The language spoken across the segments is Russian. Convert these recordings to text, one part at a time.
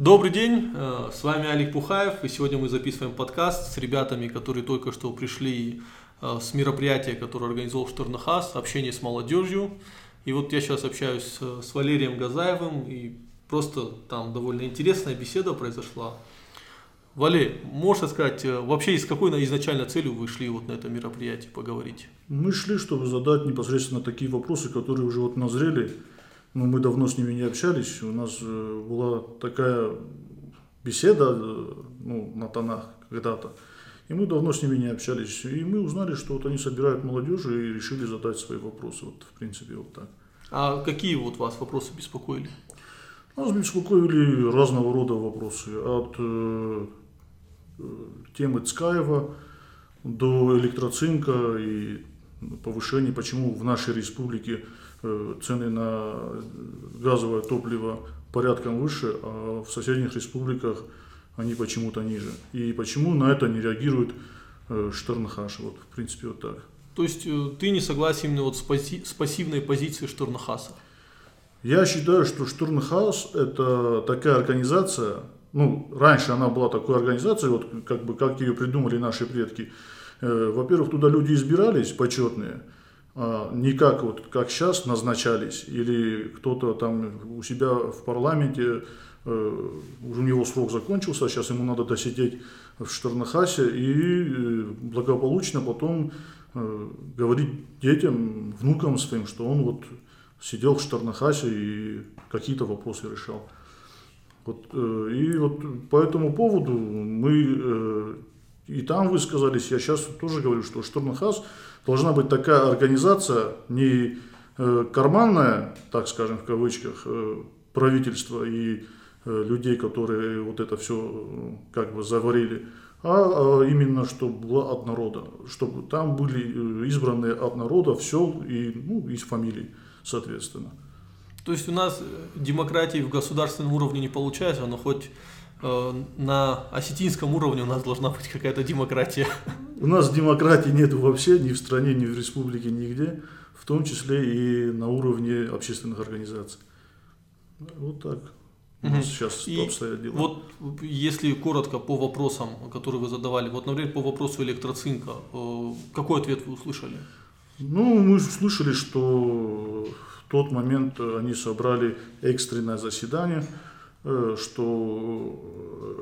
Добрый день, э, с вами Олег Пухаев, и сегодня мы записываем подкаст с ребятами, которые только что пришли э, с мероприятия, которое организовал Шторнахас, общение с молодежью. И вот я сейчас общаюсь с Валерием Газаевым, и просто там довольно интересная беседа произошла. Валерий, можешь сказать, э, вообще из какой изначально целью вы шли вот на это мероприятие поговорить? Мы шли, чтобы задать непосредственно такие вопросы, которые уже вот назрели ну, мы давно с ними не общались. У нас э, была такая беседа э, ну, на тонах когда-то. И мы давно с ними не общались. И мы узнали, что вот они собирают молодежь и решили задать свои вопросы. Вот, в принципе, вот так. А какие вот вас вопросы беспокоили? Нас беспокоили разного рода вопросы. От э, э темы Цкаева до электроцинка и повышения, почему в нашей республике цены на газовое топливо порядком выше, а в соседних республиках они почему-то ниже. И почему на это не реагирует э, Штернхаш? Вот, в принципе, вот так. То есть э, ты не согласен именно вот с, паси- с пассивной позицией Штернхаса? Я считаю, что Штурмхаус – это такая организация, ну, раньше она была такой организацией, вот как бы как ее придумали наши предки. Во-первых, туда люди избирались почетные – не как вот как сейчас назначались, или кто-то там у себя в парламенте, э, у него срок закончился, а сейчас ему надо досидеть в Штернахасе и э, благополучно потом э, говорить детям, внукам своим, что он вот сидел в Штернахасе и какие-то вопросы решал. Вот, и вот по этому поводу мы и там высказались, я сейчас тоже говорю, что Штернахас – должна быть такая организация, не э, карманная, так скажем, в кавычках, э, правительства и э, людей, которые вот это все как бы заварили, а, а именно, чтобы была от народа, чтобы там были избранные от народа все и ну, из фамилий, соответственно. То есть у нас демократии в государственном уровне не получается, но хоть на осетинском уровне у нас должна быть какая-то демократия. У нас демократии нет вообще ни в стране, ни в республике, нигде, в том числе и на уровне общественных организаций. Вот так. У нас угу. сейчас и обстоят дела. Вот если коротко по вопросам, которые вы задавали, вот, например, по вопросу электроцинка, э, какой ответ вы услышали? Ну, мы услышали, что в тот момент они собрали экстренное заседание, Э, что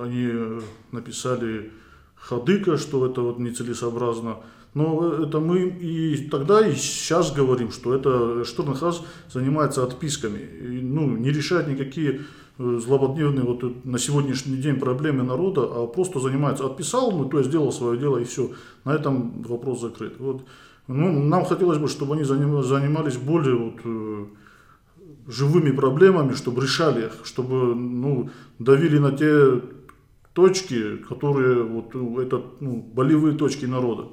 они написали Хадыка, что это вот нецелесообразно. Но это мы и тогда, и сейчас говорим, что это Штурнхаз занимается отписками. И, ну, не решает никакие э, злободневные вот на сегодняшний день проблемы народа, а просто занимается. Отписал, ну, то есть сделал свое дело и все. На этом вопрос закрыт. Вот. Ну, нам хотелось бы, чтобы они занимались более вот, э, живыми проблемами, чтобы решали их, чтобы ну, давили на те точки, которые вот это ну, болевые точки народа.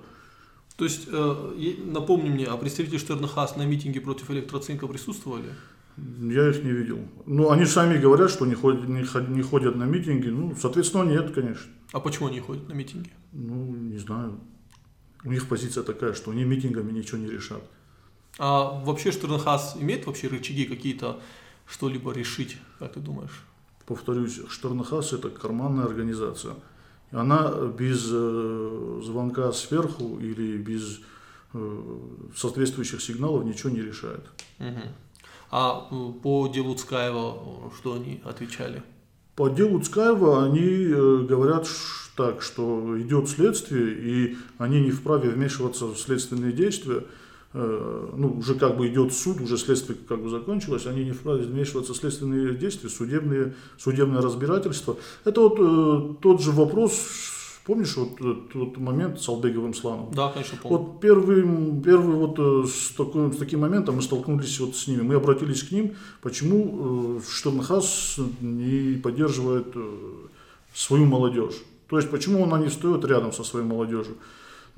То есть, э, напомни мне, а представители Штернахас на митинге против электроцинка присутствовали? Я их не видел. Ну, они сами говорят, что не ходят, не, не ходят на митинги. Ну, соответственно, нет, конечно. А почему они ходят на митинги? Ну, не знаю. У них позиция такая, что они митингами ничего не решат. А вообще Штернхас имеет вообще рычаги какие-то что-либо решить, как ты думаешь? Повторюсь, Штернхас это карманная организация. Она без э, звонка сверху или без э, соответствующих сигналов ничего не решает. Угу. А э, по делу Цкаева что они отвечали? По делу Цкаева они говорят так, что идет следствие, и они не вправе вмешиваться в следственные действия, ну, уже как бы идет суд, уже следствие как бы закончилось, они не вправе вмешиваться в следственные действия, судебные, судебное разбирательство. Это вот э, тот же вопрос, помнишь вот э, тот момент с Албеговым Сланом? Да, конечно, помню. Вот первый, первый вот э, с, такой, с таким моментом мы столкнулись вот с ними, мы обратились к ним, почему э, Штернхас не поддерживает э, свою молодежь. То есть, почему она не встает рядом со своей молодежью.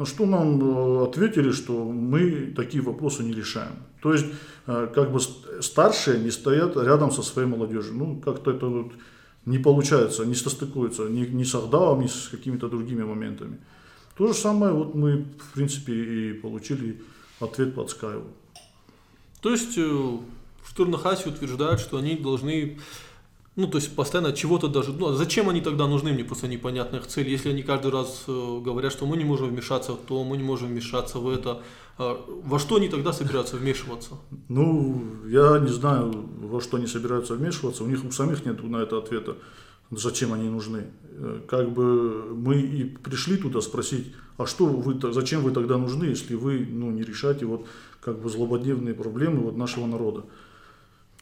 На что нам э, ответили, что мы такие вопросы не решаем. То есть, э, как бы старшие не стоят рядом со своей молодежью. Ну, как-то это вот не получается, не состыкуется ни, ни с Ахдавом, ни с какими-то другими моментами. То же самое вот мы, в принципе, и получили ответ под Скайву. То есть, э, в Штурнахасе утверждают, что они должны Ну, то есть постоянно чего-то даже... Ну, а зачем они тогда нужны, мне просто непонятно их цель. Если они каждый раз э, говорят, что мы не можем вмешаться в то, мы не можем вмешаться в это, э, во что они тогда собираются вмешиваться? Ну, я не знаю, во что они собираются вмешиваться. У них у самих нет на это ответа, зачем они нужны. Э, как бы мы и пришли туда спросить, а что вы, зачем вы тогда нужны, если вы ну, не решаете вот как бы злободневные проблемы вот нашего народа.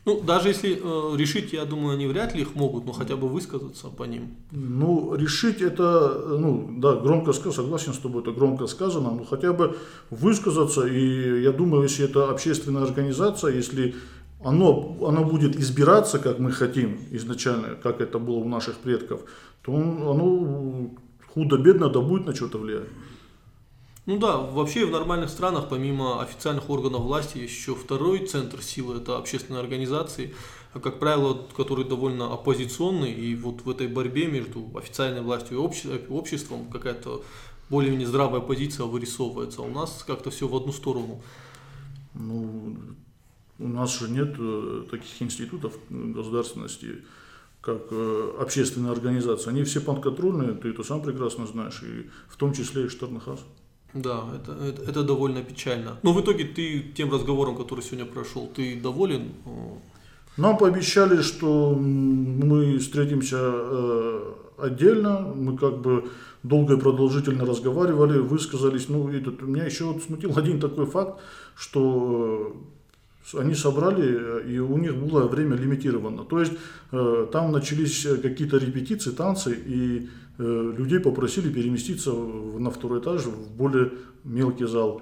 Ну, даже если э, решить, я думаю, они вряд ли их могут, но хотя бы высказаться по ним. Ну, решить это, ну, да, громко сказано, согласен с тобой, это громко сказано, но хотя бы высказаться, и я думаю, если это общественная организация, если оно, оно будет избираться, как мы хотим изначально, как это было у наших предков, то оно худо-бедно да будет на что-то влиять. Ну да, вообще в нормальных странах, помимо официальных органов власти, есть еще второй центр силы, это общественные организации, как правило, которые довольно оппозиционные, и вот в этой борьбе между официальной властью и обществом какая-то более-менее здравая позиция вырисовывается. У нас как-то все в одну сторону. Ну, у нас же нет э, таких институтов государственности, как э, общественные организации. Они все подконтрольные, ты это сам прекрасно знаешь, и в том числе и Шторнхас. Да, это, это, это довольно печально. Но в итоге ты тем разговором, который сегодня прошел, ты доволен? Нам пообещали, что мы встретимся э, отдельно, мы как бы долго и продолжительно разговаривали, высказались. Ну, этот, меня еще вот смутил один такой факт, что они собрали, и у них было время лимитировано. То есть э, там начались какие-то репетиции, танцы, и людей попросили переместиться на второй этаж в более мелкий зал.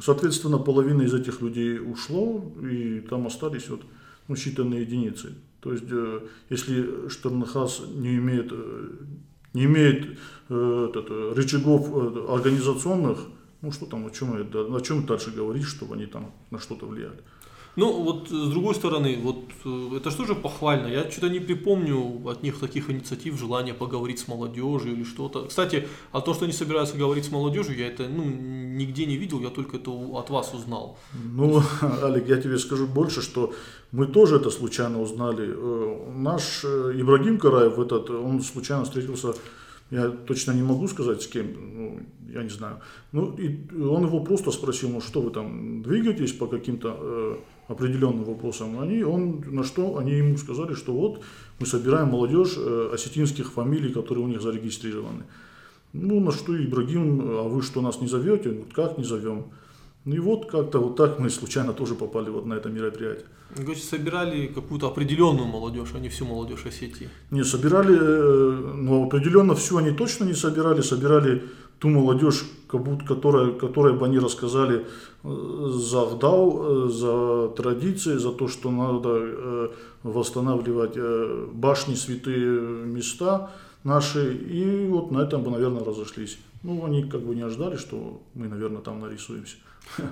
Соответственно, половина из этих людей ушло, и там остались вот, ну, считанные единицы. То есть, э, если Штернхас не имеет, э, не имеет э, этот, рычагов организационных, ну что там, о чем, о чем дальше говорить, чтобы они там на что-то влияли. Ну, вот с другой стороны, вот э, это что же похвально. Я что-то не припомню от них таких инициатив, желания поговорить с молодежью или что-то. Кстати, а то, что они собираются говорить с молодежью, я это ну, нигде не видел, я только это от вас узнал. Ну, Олег, я тебе скажу больше, что мы тоже это случайно узнали. Э, наш э, Ибрагим Караев, этот, он случайно встретился я точно не могу сказать с кем, ну, я не знаю. Ну, и он его просто спросил, ну что вы там двигаетесь по каким-то э, определенным вопросам. Они, он, на что они ему сказали, что вот мы собираем молодежь э, осетинских фамилий, которые у них зарегистрированы. Ну, на что Ибрагим, а вы что, нас не зовете? Вот как не зовем? Ну и вот как-то вот так мы случайно тоже попали вот на это мероприятие. Говорите, собирали какую-то определенную молодежь, а не всю молодежь Осетии? Не, собирали, э, но определенно всю они точно не собирали, собирали ту молодежь, которая, которой бы они рассказали э, за Гдау, э, за традиции, за то, что надо восстанавливать башни, святые места наши, и вот на этом бы, наверное, разошлись. Ну, они как бы не ожидали, что мы, наверное, там нарисуемся.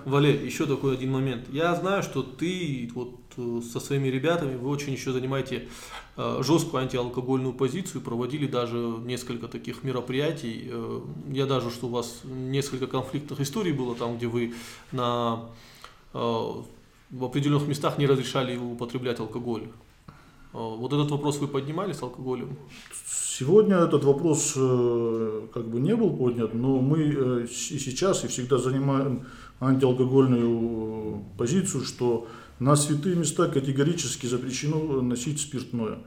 Валерий, еще такой один момент. Я знаю, что ты вот э, со своими ребятами, вы очень еще занимаете э, жесткую антиалкогольную позицию, проводили даже несколько таких мероприятий. Э, я даже, что у вас несколько конфликтных историй было там, где вы на, в определенных местах не разрешали употреблять алкоголь. Вот этот вопрос вы поднимали с алкоголем? Сегодня этот вопрос как бы не был поднят, но мы и сейчас, и всегда занимаем антиалкогольную позицию, что на святые места категорически запрещено носить спиртное.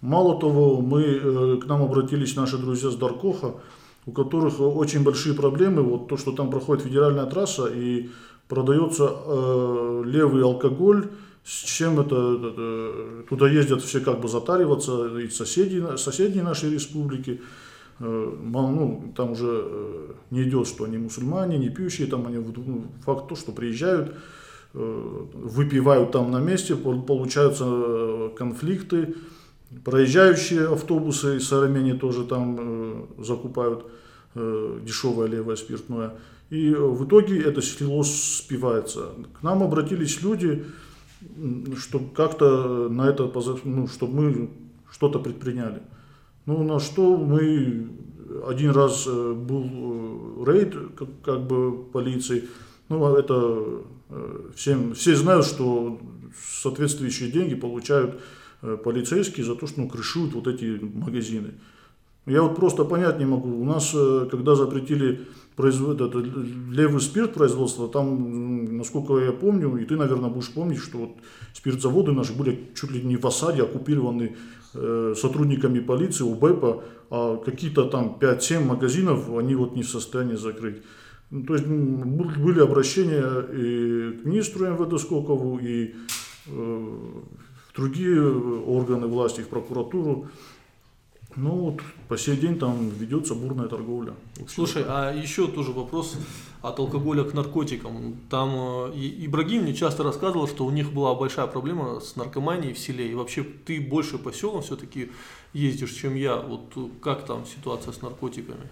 Мало того, мы, э, к нам обратились наши друзья с Даркоха, у которых очень большие проблемы, вот то, что там проходит федеральная трасса и продается э, левый алкоголь, с чем это, это, туда ездят все как бы затариваться, и соседи, соседние нашей республики. Э, ну, там уже э, не идет, что они мусульмане, не пьющие, там они, ну, факт то, что приезжают, э, выпивают там на месте, получаются конфликты, проезжающие автобусы из Армении тоже там закупают дешевое левое спиртное. И в итоге это село спивается. К нам обратились люди, чтобы как-то на это, ну, чтобы мы что-то предприняли. Ну, на что мы один раз э, был э, рейд, как, как бы полиции. Ну, а это э, всем, все знают, что соответствующие деньги получают полицейские за то, что ну, крышуют вот эти магазины. Я вот просто понять не могу. У нас, когда запретили производ... это, левый спирт производства, там, насколько я помню, и ты, наверное, будешь помнить, что вот спиртзаводы наши были чуть ли не в осаде, оккупированы э, сотрудниками полиции, УБЭПа, а какие-то там 5-7 магазинов они вот не в состоянии закрыть. Ну, то есть были обращения и к министру МВД Скокову, и э, в другие органы власти, в прокуратуру. Ну вот по сей день там ведется бурная торговля. Слушай, а еще тоже вопрос от алкоголя к наркотикам. Там э, Ибрагим мне часто рассказывал, что у них была большая проблема с наркоманией в селе. И вообще ты больше по селам все-таки ездишь, чем я. Вот как там ситуация с наркотиками?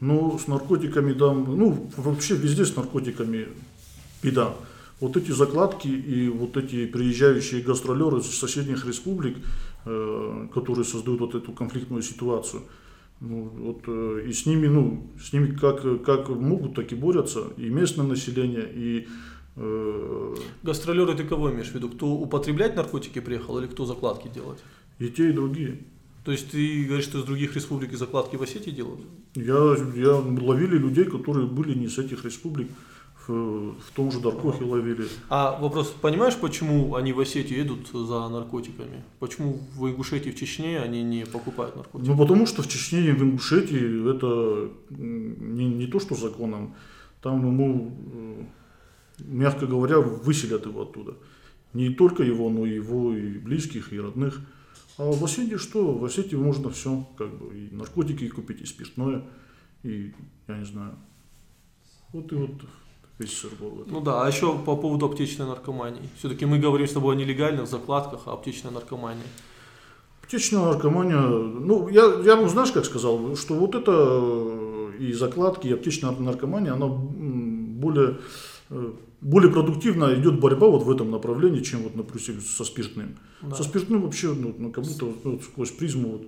Ну, с наркотиками там, ну, вообще везде с наркотиками беда. Вот эти закладки и вот эти приезжающие гастролеры из соседних республик, э, которые создают вот эту конфликтную ситуацию, ну, вот, э, и с ними, ну, с ними как, как могут, так и борются, и местное население, и э, Гастролеры ты кого имеешь в виду? Кто употреблять наркотики приехал или кто закладки делать? И те, и другие. То есть ты говоришь, что из других республик закладки в Осетии делают? Я, я ловили людей, которые были не с этих республик, в, в том же Даркохе ловили. А вопрос, понимаешь, почему они в Осетию едут за наркотиками? Почему в Ингушетии, в Чечне они не покупают наркотики? Ну, потому что в Чечне и в Ингушетии это не, не то, что законом. Там ему, э, мягко говоря, выселят его оттуда. Не только его, но и его и близких, и родных. А в Осетии что? В Осетии можно все, как бы, и наркотики купить, и спиртное, и, я не знаю, вот и вот весь сырбор. Ну да, а еще по поводу аптечной наркомании. Все-таки мы говорим с тобой о нелегальных закладках, а аптечной наркомании. Аптечная наркомания, ну, я, я бы, знаешь, как сказал, что вот это и закладки, и аптечная наркомания, она более э, более продуктивно идет борьба вот в этом направлении, чем вот, например, со спиртным. Да. Со спиртным вообще, ну, ну как будто вот, сквозь призму вот,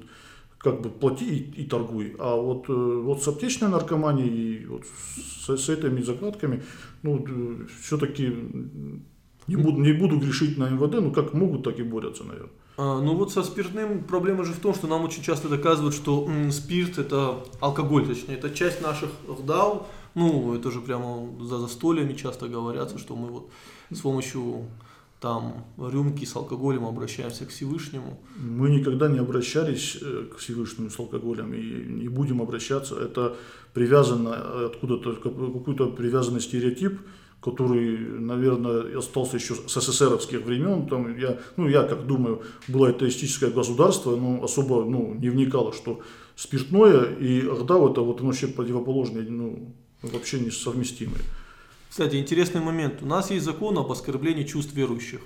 как бы плати и, и торгуй. А вот, э, вот с аптечной наркоманией и вот с, с этими закладками, ну, все-таки не буду, не буду грешить на МВД, ну как могут, так и борются, наверное. А, ну вот со спиртным проблема же в том, что нам очень часто доказывают, что спирт это алкоголь, точнее, это часть наших вдал, ну, это же прямо за застольями часто говорятся, что мы вот с помощью там рюмки с алкоголем обращаемся к Всевышнему. Мы никогда не обращались э, к Всевышнему с алкоголем и не будем обращаться. Это привязано откуда-то, какой-то привязанный стереотип, который, наверное, остался еще с СССРовских времен. Там я, ну, я как думаю, было атеистическое государство, но особо ну, не вникало, что спиртное и Агдав это вот вообще противоположные ну, вообще несовместимые. Кстати, интересный момент. У нас есть закон об оскорблении чувств верующих.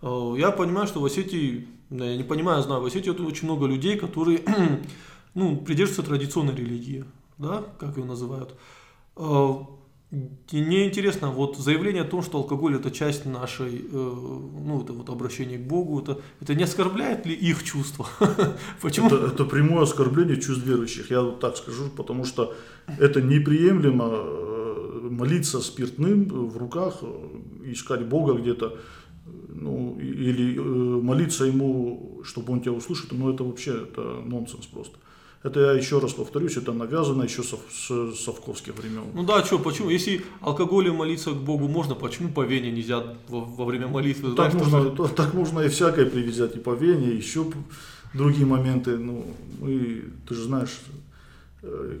Э, я понимаю, что в Осетии, я не понимаю, знаю, в Осетии очень много людей, которые ну, придерживаются традиционной религии, да, как ее называют. Э, мне интересно, вот заявление о том, что алкоголь это часть нашей, э, ну, это вот обращение к Богу, это, это не оскорбляет ли их чувства? Почему? Это, это прямое оскорбление чувств верующих, я вот так скажу, потому что это неприемлемо молиться спиртным в руках, э, искать Бога где-то, ну, или молиться Ему, чтобы Он тебя услышал, ну, это вообще это нонсенс просто. Это я еще раз повторюсь, это навязано еще со, с совковских времен. Ну да, что, почему? Если алкоголем молиться к Богу можно, почему по вене нельзя во, во время молитвы? Так, Знаешь, можно, что... так можно и всякое привязать, и по вене, и еще другие моменты. Ну, и ты же знаешь, э,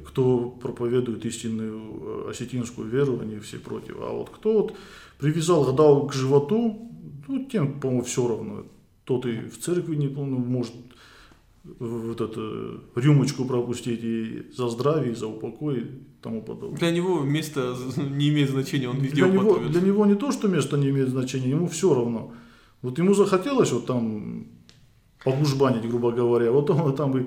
кто проповедует истинную э, осетинскую веру, они все против. А вот кто вот привязал гадал к животу, ну, тем, по-моему, все равно. Тот и в церкви не ну, может вот эту рюмочку пропустить и за здравие, и за упокой и тому подобное. Для него место не имеет значения, он везде для него, для него не то, что место не имеет значения, ему все равно. Вот ему захотелось вот там погужбанить, грубо говоря, вот он там и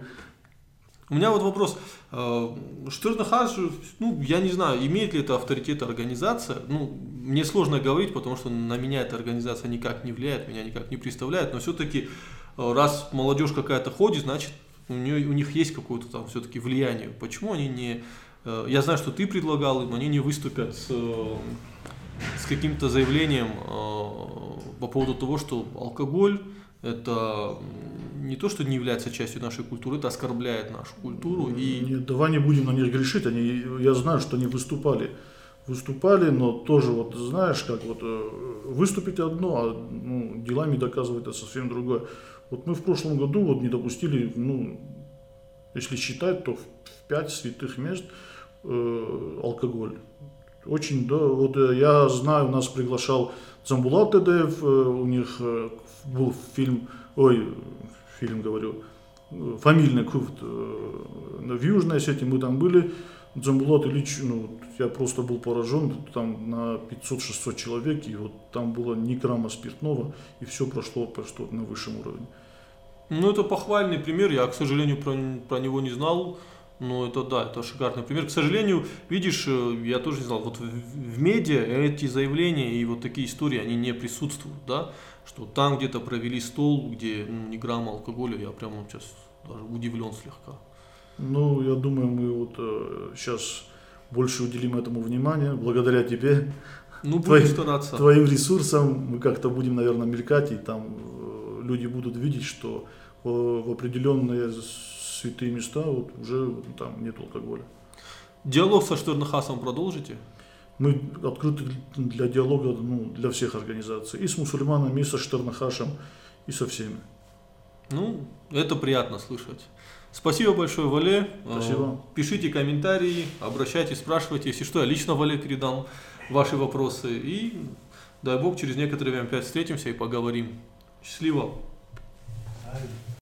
у меня вот вопрос. Э, Штырнахаш, ну, я не знаю, имеет ли это авторитет организация. Ну, мне сложно говорить, потому что на меня эта организация никак не влияет, меня никак не представляет, но все-таки Э, раз молодежь какая-то ходит, значит у, нее, у них есть какое-то там все-таки влияние. Почему они не... Э, я знаю, что ты предлагал им, они не выступят с, э, с каким-то заявлением по поводу того, что алкоголь это не то, что не является частью нашей культуры, это оскорбляет нашу культуру. И... Нет, давай не будем на них грешить. Они, я знаю, что они выступали. Выступали, но тоже, вот знаешь, как вот э, выступить одно, а ну, делами доказывать это совсем другое. Вот мы в прошлом году вот не допустили, ну, если считать, то в пять святых мест э, алкоголь. Очень, да, вот э, я знаю, нас приглашал Замбулат Тедеев, э, у них э, был фильм, ой, фильм говорю, фамильный культ в Южной Осетии, мы там были, Джамбулат Ильич, ну, я просто был поражен, там на 500-600 человек, и вот там было ни грамма спиртного, и все прошло просто на высшем уровне. Ну, это похвальный пример, я, к сожалению, про, про него не знал, но это да, это шикарный пример. К сожалению, видишь, э, я тоже не знал, вот в, в медиа эти заявления и вот такие истории, они не присутствуют, да, что там где-то провели стол, где ну, ни грамма алкоголя, я прямо сейчас даже удивлен слегка. Ну, я думаю, мы вот э, сейчас больше уделим этому внимания, благодаря тебе. Ну, будем стараться. Твоим ресурсам мы как-то будем, наверное, мелькать, и там э, люди будут видеть, что э, в определенные святые места вот уже там нет алкоголя. Диалог со Штернахасом продолжите? Мы открыты для диалога ну, для всех организаций. И с мусульманами, и со Штернахашем, и со всеми. Ну, это приятно слышать. Спасибо большое, Вале. Спасибо. Э, пишите комментарии, обращайтесь, спрашивайте. Если что, я лично Вале передам ваши вопросы. И дай бог, через некоторое время опять встретимся и поговорим. Счастливо!